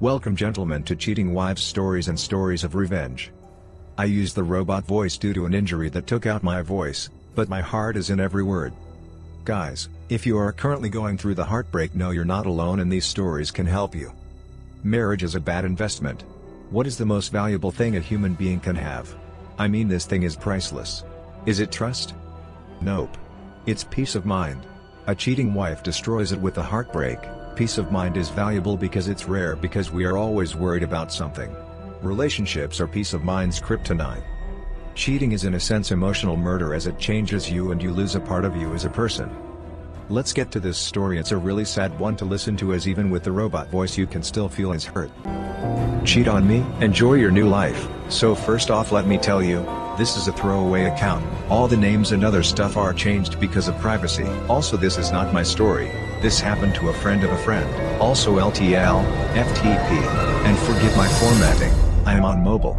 Welcome, gentlemen, to Cheating Wives Stories and Stories of Revenge. I use the robot voice due to an injury that took out my voice, but my heart is in every word. Guys, if you are currently going through the heartbreak, know you're not alone and these stories can help you. Marriage is a bad investment. What is the most valuable thing a human being can have? I mean, this thing is priceless. Is it trust? Nope. It's peace of mind. A cheating wife destroys it with a heartbreak. Peace of mind is valuable because it's rare because we are always worried about something. Relationships are peace of mind's kryptonite. Cheating is in a sense emotional murder as it changes you and you lose a part of you as a person. Let's get to this story it's a really sad one to listen to as even with the robot voice you can still feel his hurt. Cheat on me? Enjoy your new life. So first off let me tell you, this is a throwaway account. All the names and other stuff are changed because of privacy. Also this is not my story. This happened to a friend of a friend. Also LTL, FTP, and forgive my formatting. I am on mobile.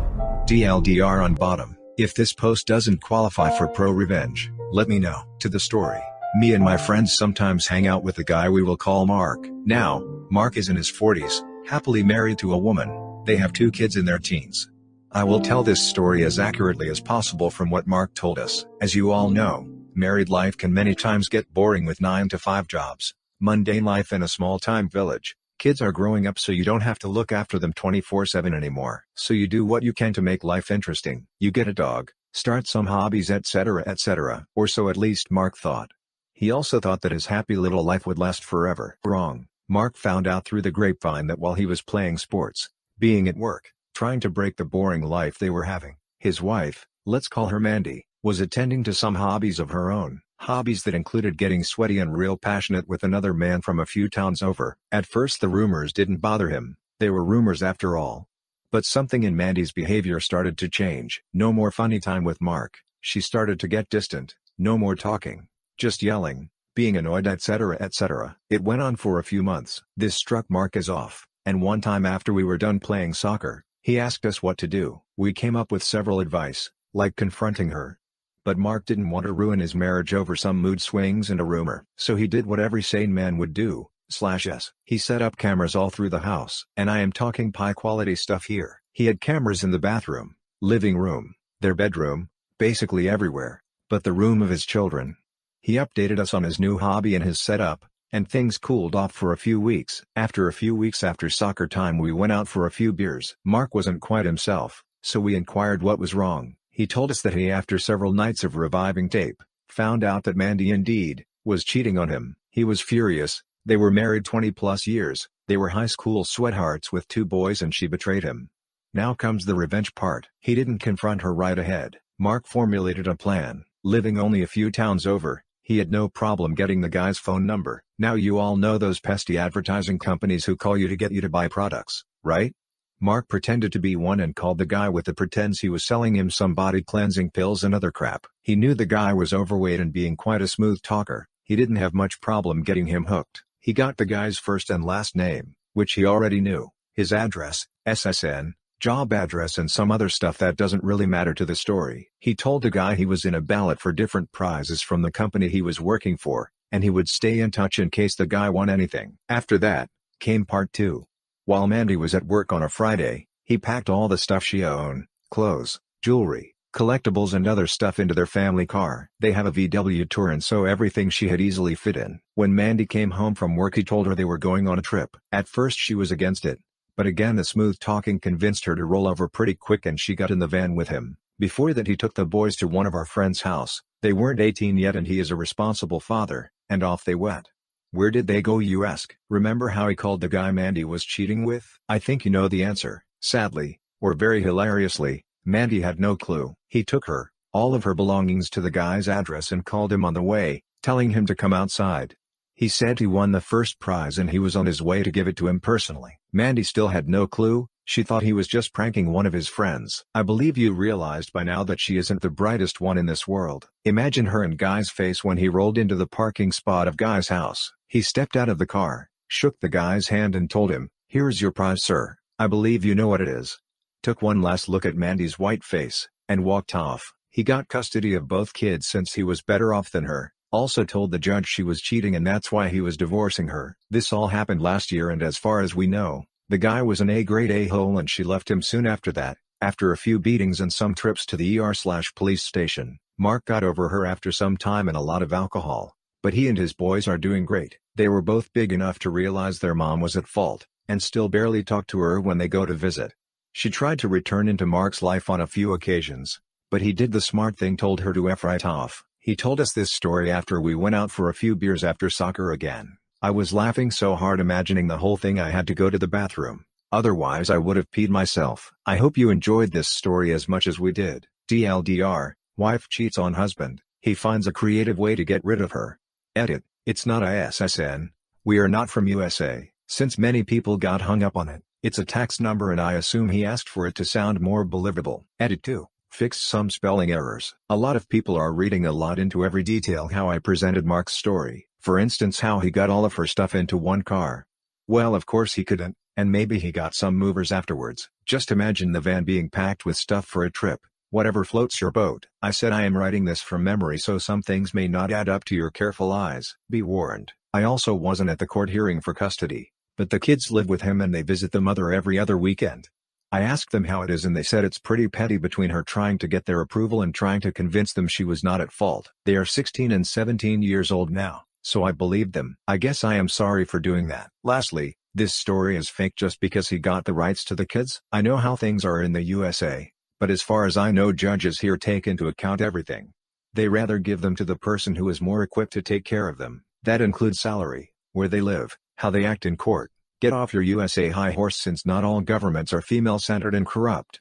TLDR on bottom. If this post doesn't qualify for pro revenge, let me know. To the story. Me and my friends sometimes hang out with a guy we will call Mark. Now, Mark is in his 40s, happily married to a woman. They have two kids in their teens. I will tell this story as accurately as possible from what Mark told us. As you all know, married life can many times get boring with 9 to 5 jobs, mundane life in a small time village. Kids are growing up so you don't have to look after them 24-7 anymore. So you do what you can to make life interesting. You get a dog, start some hobbies etc etc. Or so at least Mark thought. He also thought that his happy little life would last forever. Wrong. Mark found out through the grapevine that while he was playing sports, being at work, trying to break the boring life they were having, his wife, let's call her Mandy, was attending to some hobbies of her own. Hobbies that included getting sweaty and real passionate with another man from a few towns over. At first the rumors didn't bother him, they were rumors after all. But something in Mandy's behavior started to change. No more funny time with Mark, she started to get distant, no more talking, just yelling, being annoyed etc etc. It went on for a few months. This struck Mark as off, and one time after we were done playing soccer, he asked us what to do. We came up with several advice, like confronting her, but Mark didn't want to ruin his marriage over some mood swings and a rumor. So he did what every sane man would do, slash s. He set up cameras all through the house. And I am talking high quality stuff here. He had cameras in the bathroom, living room, their bedroom, basically everywhere, but the room of his children. He updated us on his new hobby and his setup, and things cooled off for a few weeks. After a few weeks after soccer time we went out for a few beers. Mark wasn't quite himself, so we inquired what was wrong. He told us that he after several nights of reviving tape, found out that Mandy indeed, was cheating on him. He was furious, they were married 20 plus years, they were high school sweethearts with two boys and she betrayed him. Now comes the revenge part. He didn't confront her right ahead. Mark formulated a plan, living only a few towns over, he had no problem getting the guy's phone number. Now you all know those pesky advertising companies who call you to get you to buy products, right? Mark pretended to be one and called the guy with the pretense he was selling him some body cleansing pills and other crap. He knew the guy was overweight and being quite a smooth talker, he didn't have much problem getting him hooked. He got the guy's first and last name, which he already knew, his address, SSN, job address and some other stuff that doesn't really matter to the story. He told the guy he was in a ballot for different prizes from the company he was working for, and he would stay in touch in case the guy won anything. After that, came part 2. While Mandy was at work on a Friday, he packed all the stuff she owned, clothes, jewelry, collectibles and other stuff into their family car. They have a VW Touran so everything she had easily fit in. When Mandy came home from work he told her they were going on a trip. At first she was against it. But again the smooth talking convinced her to roll over pretty quick and she got in the van with him. Before that he took the boys to one of our friend's house. They weren't 18 yet and he is a responsible father, and off they went. Where did they go you ask? Remember how he called the guy Mandy was cheating with? I think you know the answer. Sadly, or very hilariously, Mandy had no clue. He took her, all of her belongings to the guy's address and called him on the way, telling him to come outside. He said he won the first prize and he was on his way to give it to him personally. Mandy still had no clue, she thought he was just pranking one of his friends. I believe you realized by now that she isn't the brightest one in this world. Imagine her and Guy's face when he rolled into the parking spot of Guy's house. He stepped out of the car, shook the guy's hand and told him, Here's your prize sir, I believe you know what it is. Took one last look at Mandy's white face, and walked off. He got custody of both kids since he was better off than her, also told the judge she was cheating and that's why he was divorcing her. This all happened last year and as far as we know, the guy was an A-grade a-hole and she left him soon after that. After a few beatings and some trips to the ER slash police station, Mark got over her after some time and a lot of alcohol. But he and his boys are doing great. They were both big enough to realize their mom was at fault, and still barely talk to her when they go to visit. She tried to return into Mark's life on a few occasions, but he did the smart thing told her to F right off. He told us this story after we went out for a few beers after soccer again. I was laughing so hard imagining the whole thing I had to go to the bathroom, otherwise I would have peed myself. I hope you enjoyed this story as much as we did. TLDR, wife cheats on husband, he finds a creative way to get rid of her. Edit, it's not ISSN, we are not from USA, since many people got hung up on it, it's a tax number and I assume he asked for it to sound more believable. Edit 2 fixed some spelling errors. A lot of people are reading a lot into every detail how I presented Mark's story, for instance how he got all of her stuff into one car. Well of course he couldn't, and maybe he got some movers afterwards. Just imagine the van being packed with stuff for a trip, whatever floats your boat. I said I am writing this from memory so some things may not add up to your careful eyes. Be warned, I also wasn't at the court hearing for custody, but the kids live with him and they visit the mother every other weekend. I asked them how it is and they said it's pretty petty between her trying to get their approval and trying to convince them she was not at fault. They are 16 and 17 years old now, so I believed them. I guess I am sorry for doing that. Lastly, this story is fake just because he got the rights to the kids? I know how things are in the USA, but as far as I know judges here take into account everything. They rather give them to the person who is more equipped to take care of them. That includes salary, where they live, how they act in court, Get off your USA high horse since not all governments are female-centered and corrupt.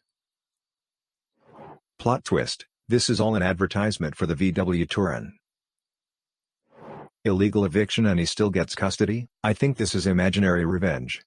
Plot twist, this is all an advertisement for the VW Touran. Illegal eviction and he still gets custody? I think this is imaginary revenge.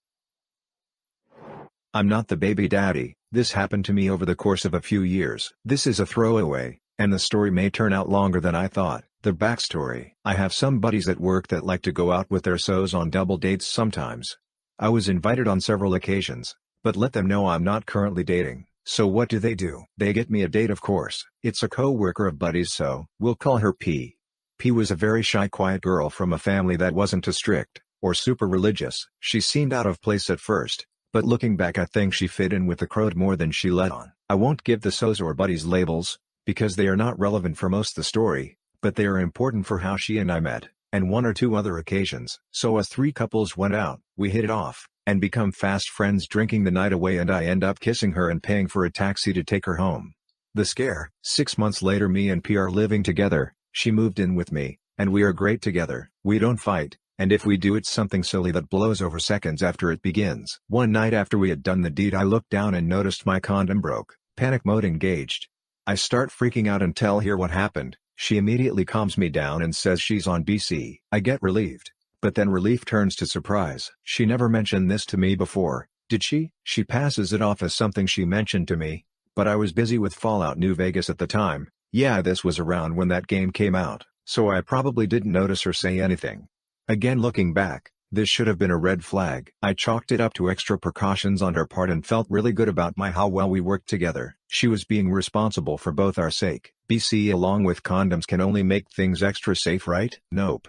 I'm not the baby daddy, this happened to me over the course of a few years. This is a throwaway, and the story may turn out longer than I thought. The backstory. I have some buddies at work that like to go out with their so's on double dates sometimes. I was invited on several occasions, but let them know I'm not currently dating. So what do they do? They get me a date of course. It's a co-worker of Buddy's so we'll call her P. P was a very shy quiet girl from a family that wasn't too strict, or super religious. She seemed out of place at first, but looking back I think she fit in with the crowd more than she let on. I won't give the So's or Buddies labels, because they are not relevant for most the story, but they are important for how she and I met and one or two other occasions. So as three couples went out, we hit it off, and become fast friends drinking the night away and I end up kissing her and paying for a taxi to take her home. The scare. Six months later me and P are living together, she moved in with me, and we are great together. We don't fight, and if we do it's something silly that blows over seconds after it begins. One night after we had done the deed I looked down and noticed my condom broke, panic mode engaged. I start freaking out and tell her what happened, she immediately calms me down and says she's on BC. I get relieved, but then relief turns to surprise. She never mentioned this to me before, did she? She passes it off as something she mentioned to me, but I was busy with Fallout New Vegas at the time. Yeah this was around when that game came out, so I probably didn't notice her say anything. Again looking back, this should have been a red flag. I chalked it up to extra precautions on her part and felt really good about my how well we worked together. She was being responsible for both our sake. BC along with condoms can only make things extra safe right? Nope.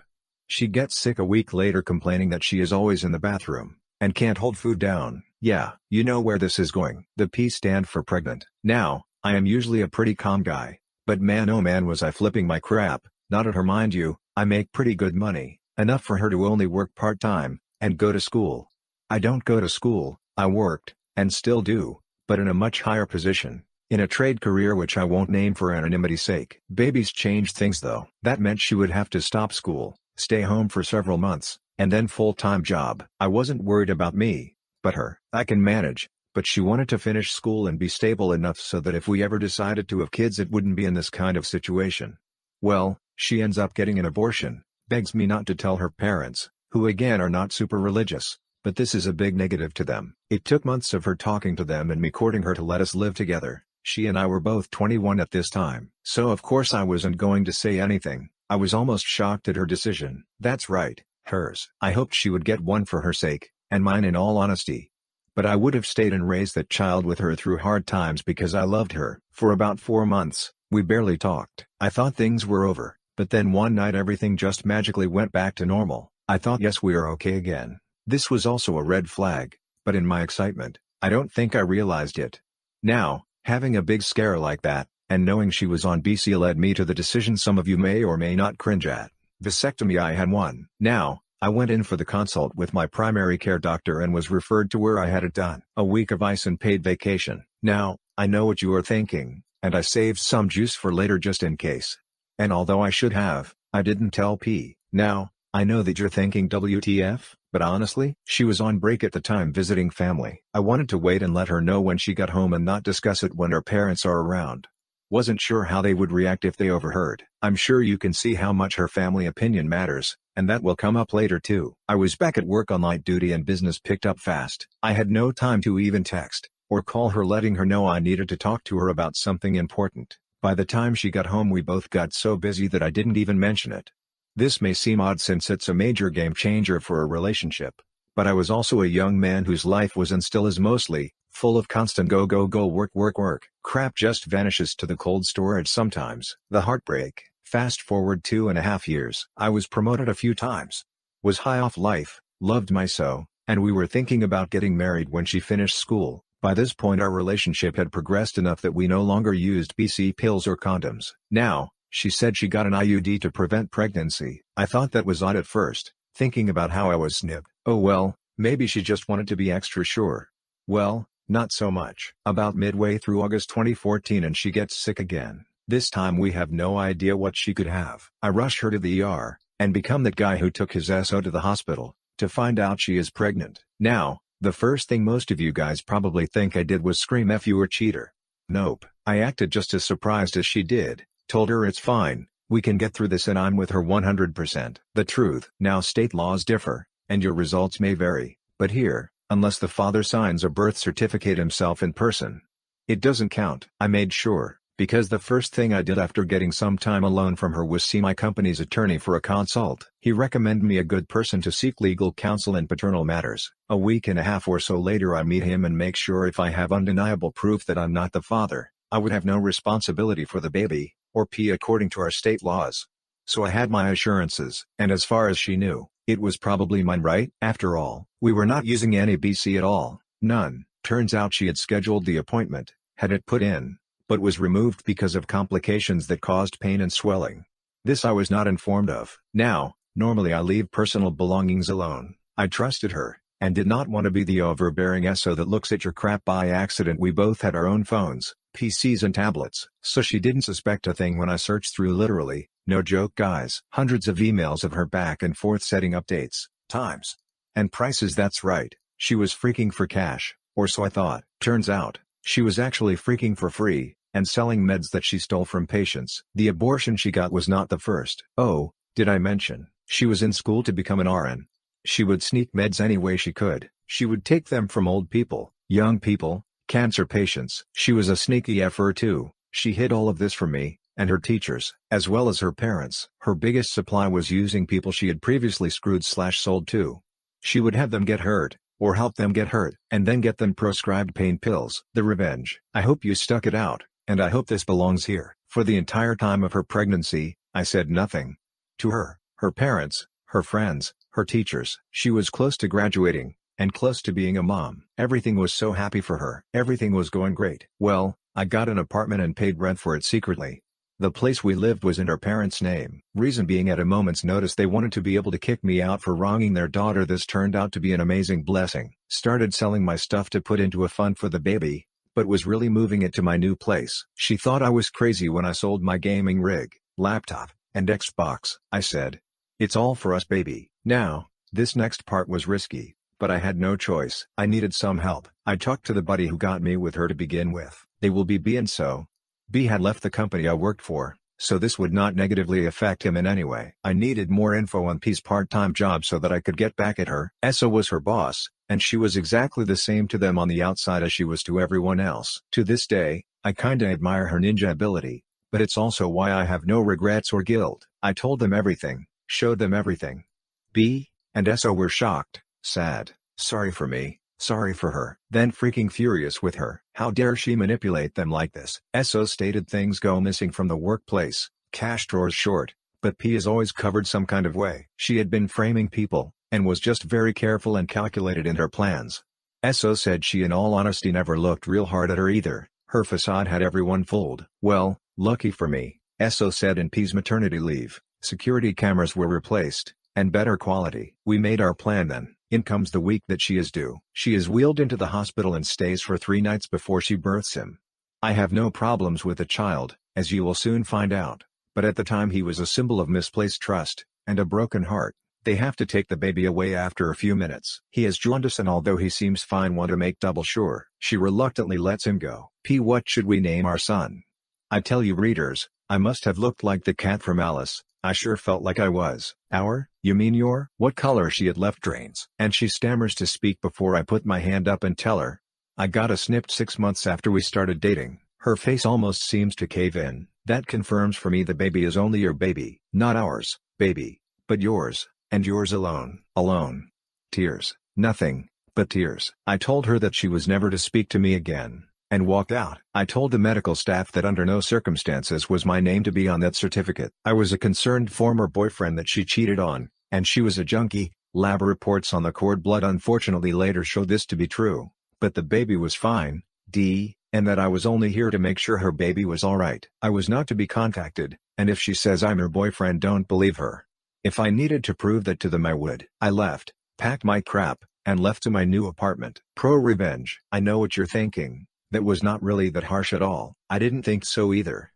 She gets sick a week later complaining that she is always in the bathroom, and can't hold food down. Yeah, you know where this is going. The P stand for pregnant. Now, I am usually a pretty calm guy, but man oh man was I flipping my crap, not at her mind you, I make pretty good money. Enough for her to only work part-time, and go to school. I don't go to school, I worked, and still do, but in a much higher position, in a trade career which I won't name for anonymity's sake. Babies changed things though. That meant she would have to stop school, stay home for several months, and then full-time job. I wasn't worried about me, but her. I can manage, but she wanted to finish school and be stable enough so that if we ever decided to have kids it wouldn't be in this kind of situation. Well, she ends up getting an abortion, begs me not to tell her parents, who again are not super religious, but this is a big negative to them. It took months of her talking to them and me courting her to let us live together. She and I were both 21 at this time. So of course I wasn't going to say anything, I was almost shocked at her decision. That's right, hers. I hoped she would get one for her sake, and mine in all honesty. But I would have stayed and raised that child with her through hard times because I loved her. For about four months, we barely talked. I thought things were over, but then one night everything just magically went back to normal. I thought yes we are okay again. This was also a red flag, but in my excitement, I don't think I realized it. Now, Having a big scare like that, and knowing she was on BC led me to the decision some of you may or may not cringe at. Vasectomy I had one. Now, I went in for the consult with my primary care doctor and was referred to where I had it done. A week of ice and paid vacation. Now, I know what you are thinking, and I saved some juice for later just in case. And although I should have, I didn't tell P. Now, I know that you're thinking WTF? But honestly, she was on break at the time visiting family. I wanted to wait and let her know when she got home and not discuss it when her parents are around. Wasn't sure how they would react if they overheard. I'm sure you can see how much her family opinion matters, and that will come up later too. I was back at work on night duty and business picked up fast. I had no time to even text, or call her letting her know I needed to talk to her about something important. By the time she got home we both got so busy that I didn't even mention it. This may seem odd since it's a major game changer for a relationship, but I was also a young man whose life was and still is mostly, full of constant go go go work work work. Crap just vanishes to the cold storage sometimes. The heartbreak. Fast forward two and a half years. I was promoted a few times. Was high off life, loved my so, and we were thinking about getting married when she finished school. By this point our relationship had progressed enough that we no longer used BC pills or condoms. Now, she said she got an IUD to prevent pregnancy. I thought that was odd at first, thinking about how I was snipped. Oh well, maybe she just wanted to be extra sure. Well, not so much. About midway through August 2014 and she gets sick again. This time we have no idea what she could have. I rush her to the ER, and become that guy who took his SO to the hospital, to find out she is pregnant. Now, the first thing most of you guys probably think I did was scream F you or cheater. Nope, I acted just as surprised as she did. Told her it's fine, we can get through this and I'm with her 100%. The truth. Now state laws differ, and your results may vary, but here, unless the father signs a birth certificate himself in person. It doesn't count. I made sure, because the first thing I did after getting some time alone from her was see my company's attorney for a consult. He recommended me a good person to seek legal counsel in paternal matters. A week and a half or so later I meet him and make sure if I have undeniable proof that I'm not the father, I would have no responsibility for the baby, or P according to our state laws. So I had my assurances, and as far as she knew, it was probably mine right? After all, we were not using any BC at all, none. Turns out she had scheduled the appointment, had it put in, but was removed because of complications that caused pain and swelling. This I was not informed of. Now, normally I leave personal belongings alone. I trusted her, and did not want to be the overbearing SO that looks at your crap by accident. We both had our own phones, PCs and tablets, so she didn't suspect a thing when I searched through literally, no joke guys. Hundreds of emails of her back and forth setting updates, times, and prices that's right, she was freaking for cash, or so I thought. Turns out, she was actually freaking for free, and selling meds that she stole from patients. The abortion she got was not the first. Oh, did I mention, she was in school to become an RN. She would sneak meds any way she could. She would take them from old people, young people, cancer patients. She was a sneaky effer too. She hid all of this from me, and her teachers, as well as her parents. Her biggest supply was using people she had previously screwed slash sold to. She would have them get hurt, or help them get hurt, and then get them prescribed pain pills. The revenge. I hope you stuck it out, and I hope this belongs here. For the entire time of her pregnancy, I said nothing. To her, her parents, her friends, her teachers. She was close to graduating, and close to being a mom. Everything was so happy for her. Everything was going great. Well, I got an apartment and paid rent for it secretly. The place we lived was in her parents' name. Reason being at a moment's notice they wanted to be able to kick me out for wronging their daughter this turned out to be an amazing blessing. Started selling my stuff to put into a fund for the baby, but was really moving it to my new place. She thought I was crazy when I sold my gaming rig, laptop, and Xbox. I said, it's all for us baby. Now, this next part was risky, but I had no choice. I needed some help. I talked to the buddy who got me with her to begin with. They will be B and so. B had left the company I worked for, so this would not negatively affect him in any way. I needed more info on P's part-time job so that I could get back at her. Essa was her boss, and she was exactly the same to them on the outside as she was to everyone else. To this day, I kinda admire her ninja ability, but it's also why I have no regrets or guilt. I told them everything, showed them everything. B and Essa were shocked, sad, sorry for me, sorry for her, then freaking furious with her. How dare she manipulate them like this? Essa stated things go missing from the workplace, cash drawers short, but P is always covered some kind of way. She had been framing people, and was just very careful and calculated in her plans. Esso said she in all honesty never looked real hard at her either, her facade had everyone fooled. Well, lucky for me, Esso said in P's maternity leave, security cameras were replaced, and better quality. We made our plan then, in comes the week that she is due. She is wheeled into the hospital and stays for three nights before she births him. I have no problems with the child, as you will soon find out, but at the time he was a symbol of misplaced trust, and a broken heart. They have to take the baby away after a few minutes. He is jaundice and although he seems fine want to make double sure, she reluctantly lets him go. P. What should we name our son? I tell you readers, I must have looked like the cat from Alice, I sure felt like I was. Our, you mean your? What color she had left drains. And she stammers to speak before I put my hand up and tell her. I got a snipped six months after we started dating. Her face almost seems to cave in. That confirms for me the baby is only your baby, not ours, baby, but yours. And yours alone. Alone. Tears. Nothing, but tears. I told her that she was never to speak to me again, and walked out. I told the medical staff that under no circumstances was my name to be on that certificate. I was a concerned former boyfriend that she cheated on, and she was a junkie. Lab reports on the cord blood unfortunately later showed this to be true, but the baby was fine, D, and that I was only here to make sure her baby was alright. I was not to be contacted, and if she says I'm her boyfriend don't believe her. If I needed to prove that to them I would. I left, packed my crap, and left to my new apartment. Pro revenge. I know what you're thinking, that was not really that harsh at all. I didn't think so either.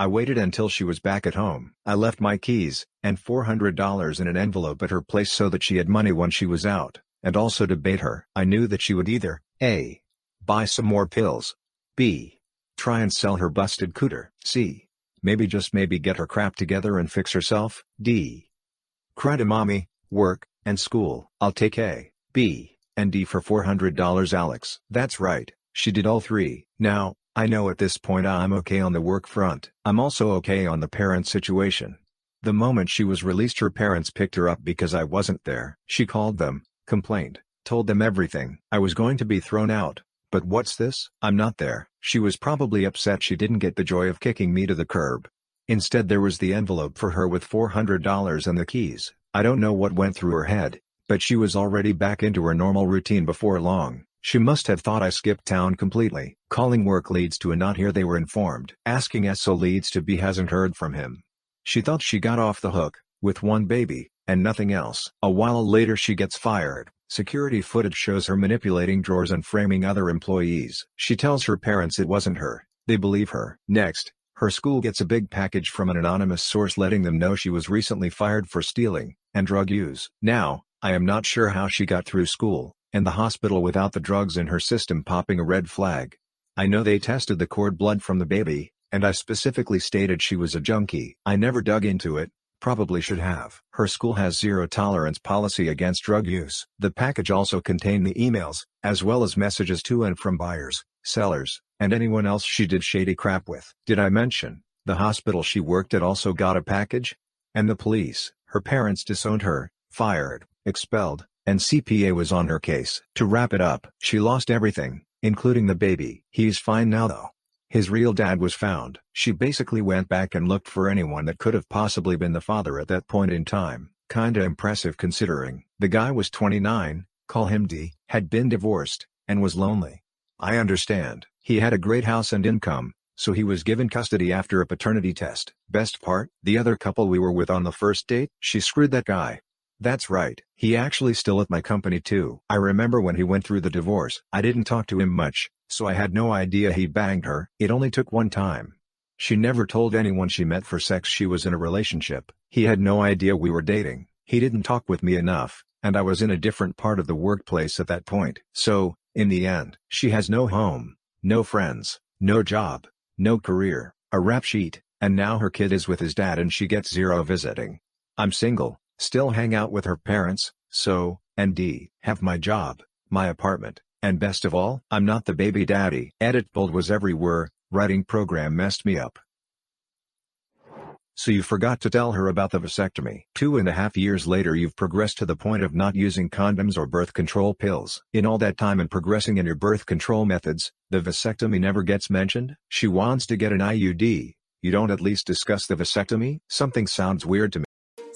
I waited until she was back at home. I left my keys, and $400 in an envelope at her place so that she had money when she was out, and also to bait her. I knew that she would either, A. Buy some more pills. B. Try and sell her busted cooter. C. Maybe just maybe get her crap together and fix herself. D. Cry to mommy, work, and school. I'll take A, B, and D for $400 Alex. That's right, she did all three. Now, I know at this point I'm okay on the work front. I'm also okay on the parent situation. The moment she was released her parents picked her up because I wasn't there. She called them, complained, told them everything. I was going to be thrown out, but what's this? I'm not there. She was probably upset she didn't get the joy of kicking me to the curb. Instead there was the envelope for her with $400 and the keys. I don't know what went through her head, but she was already back into her normal routine before long. She must have thought I skipped town completely. Calling work leads to a not here they were informed. Asking Esso leads to B hasn't heard from him. She thought she got off the hook, with one baby, and nothing else. A while later she gets fired. Security footage shows her manipulating drawers and framing other employees. She tells her parents it wasn't her. They believe her. Next, her school gets a big package from an anonymous source letting them know she was recently fired for stealing and drug use. Now, I am not sure how she got through school and the hospital without the drugs in her system popping a red flag. I know they tested the cord blood from the baby, and I specifically stated she was a junkie. I never dug into it, probably should have. Her school has zero tolerance policy against drug use. The package also contained the emails, as well as messages to and from buyers, sellers, and anyone else she did shady crap with. Did I mention, the hospital she worked at also got a package? And the police, her parents disowned her, fired, expelled, and CPA was on her case. To wrap it up, she lost everything, including the baby. He's fine now though. His real dad was found. She basically went back and looked for anyone that could have possibly been the father at that point in time. Kinda impressive considering. The guy was 29, call him D, had been divorced, and was lonely. I understand. He had a great house and income, so he was given custody after a paternity test. Best part? The other couple we were with on the first date? She screwed that guy. That's right, he actually still at my company too. I remember when he went through the divorce. I didn't talk to him much, so I had no idea he banged her. It only took one time. She never told anyone she met for sex she was in a relationship. He had no idea we were dating. He didn't talk with me enough, and I was in a different part of the workplace at that point. So, in the end, she has no home, no friends, no job, no career, a rap sheet, and now her kid is with his dad and she gets zero visiting. I'm single, still hang out with her parents, so, and D, have my job, my apartment, and best of all, I'm not the baby daddy. Edit bold was everywhere, writing program messed me up. So you forgot to tell her about the vasectomy. Two and a half years later you've progressed to the point of not using condoms or birth control pills. In all that time and progressing in your birth control methods, the vasectomy never gets mentioned? She wants to get an IUD. You don't at least discuss the vasectomy? Something sounds weird to me.